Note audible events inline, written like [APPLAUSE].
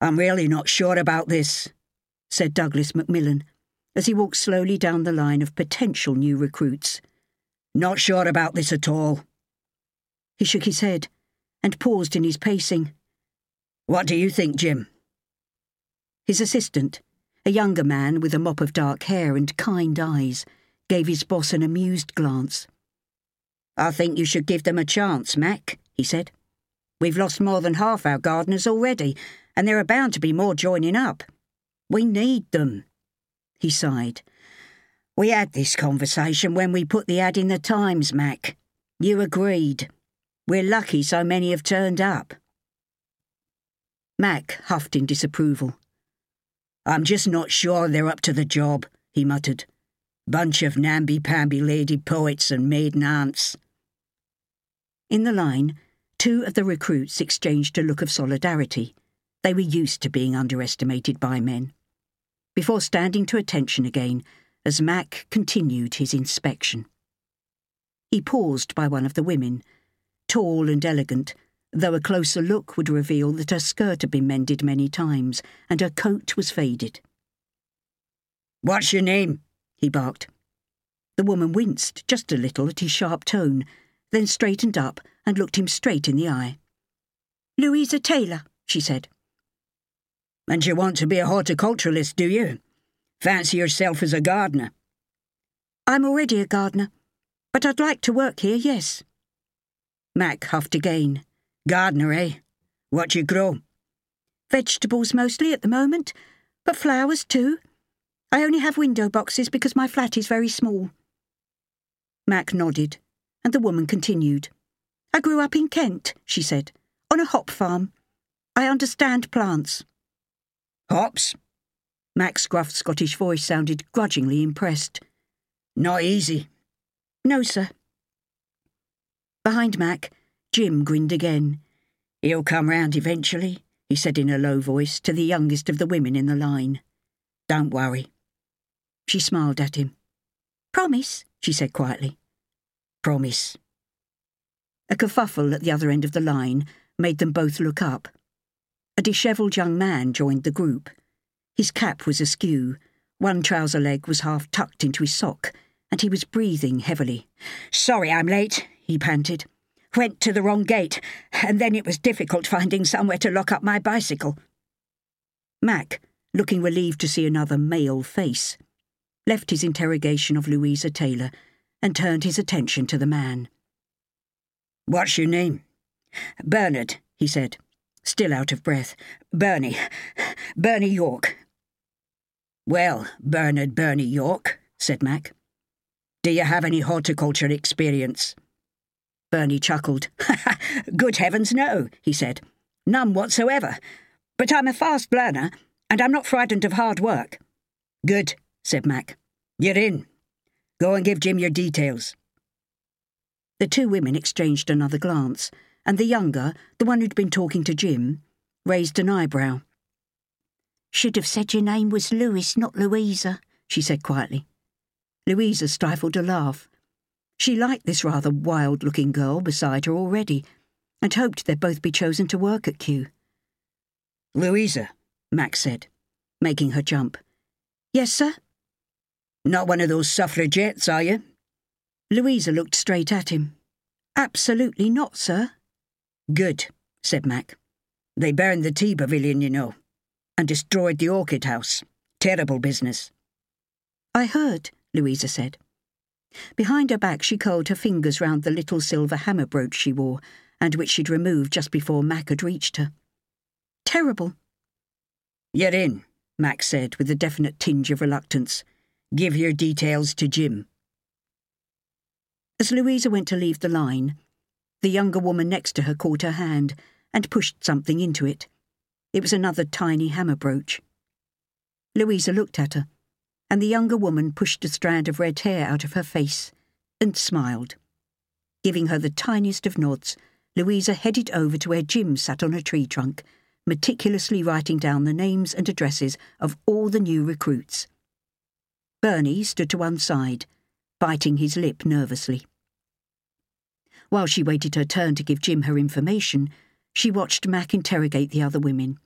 I'm really not sure about this, said Douglas Macmillan as he walked slowly down the line of potential new recruits. Not sure about this at all. He shook his head and paused in his pacing. What do you think, Jim? His assistant, a younger man with a mop of dark hair and kind eyes, gave his boss an amused glance. I think you should give them a chance, Mac, he said. We've lost more than half our gardeners already, and there are bound to be more joining up. We need them. He sighed. We had this conversation when we put the ad in the Times, Mac. You agreed. We're lucky so many have turned up. Mac huffed in disapproval. I'm just not sure they're up to the job, he muttered. Bunch of namby-pamby lady poets and maiden aunts. In the line, two of the recruits exchanged a look of solidarity. They were used to being underestimated by men before standing to attention again as Mac continued his inspection. He paused by one of the women, tall and elegant, though a closer look would reveal that her skirt had been mended many times and her coat was faded. What's your name? he barked. The woman winced just a little at his sharp tone, then straightened up and looked him straight in the eye. Louisa Taylor, she said. And you want to be a horticulturalist, do you? Fancy yourself as a gardener? I'm already a gardener, but I'd like to work here, yes. Mac huffed again. Gardener, eh? What you grow? Vegetables mostly at the moment, but flowers too. I only have window boxes because my flat is very small. Mac nodded, and the woman continued. I grew up in Kent, she said, on a hop farm. I understand plants. Hops? Mac's gruff Scottish voice sounded grudgingly impressed. Not easy. No, sir. Behind Mac, Jim grinned again. He'll come round eventually, he said in a low voice to the youngest of the women in the line. Don't worry. She smiled at him. Promise, she said quietly. Promise. A kerfuffle at the other end of the line made them both look up. A dishevelled young man joined the group. His cap was askew, one trouser leg was half tucked into his sock, and he was breathing heavily. Sorry I'm late, he panted. Went to the wrong gate, and then it was difficult finding somewhere to lock up my bicycle. Mac, looking relieved to see another male face, left his interrogation of Louisa Taylor and turned his attention to the man. What's your name? Bernard, he said still out of breath. Bernie. Bernie York. Well, Bernard Bernie York, said Mac. Do you have any horticulture experience? Bernie chuckled. [LAUGHS] Good heavens, no, he said. None whatsoever. But I'm a fast learner, and I'm not frightened of hard work. Good, said Mac. You're in. Go and give Jim your details. The two women exchanged another glance and the younger, the one who'd been talking to Jim, raised an eyebrow. Should have said your name was Louis, not Louisa, she said quietly. Louisa stifled a laugh. She liked this rather wild looking girl beside her already, and hoped they'd both be chosen to work at Kew. Louisa, Mac said, making her jump. Yes, sir? Not one of those suffragettes, are you? Louisa looked straight at him. Absolutely not, sir. Good, said Mac. They burned the tea pavilion, you know, and destroyed the orchid house. Terrible business. I heard, Louisa said. Behind her back, she curled her fingers round the little silver hammer brooch she wore, and which she'd removed just before Mac had reached her. Terrible. You're in, Mac said with a definite tinge of reluctance. Give your details to Jim. As Louisa went to leave the line, the younger woman next to her caught her hand and pushed something into it. It was another tiny hammer brooch. Louisa looked at her, and the younger woman pushed a strand of red hair out of her face and smiled. Giving her the tiniest of nods, Louisa headed over to where Jim sat on a tree trunk, meticulously writing down the names and addresses of all the new recruits. Bernie stood to one side, biting his lip nervously. While she waited her turn to give Jim her information, she watched Mac interrogate the other women.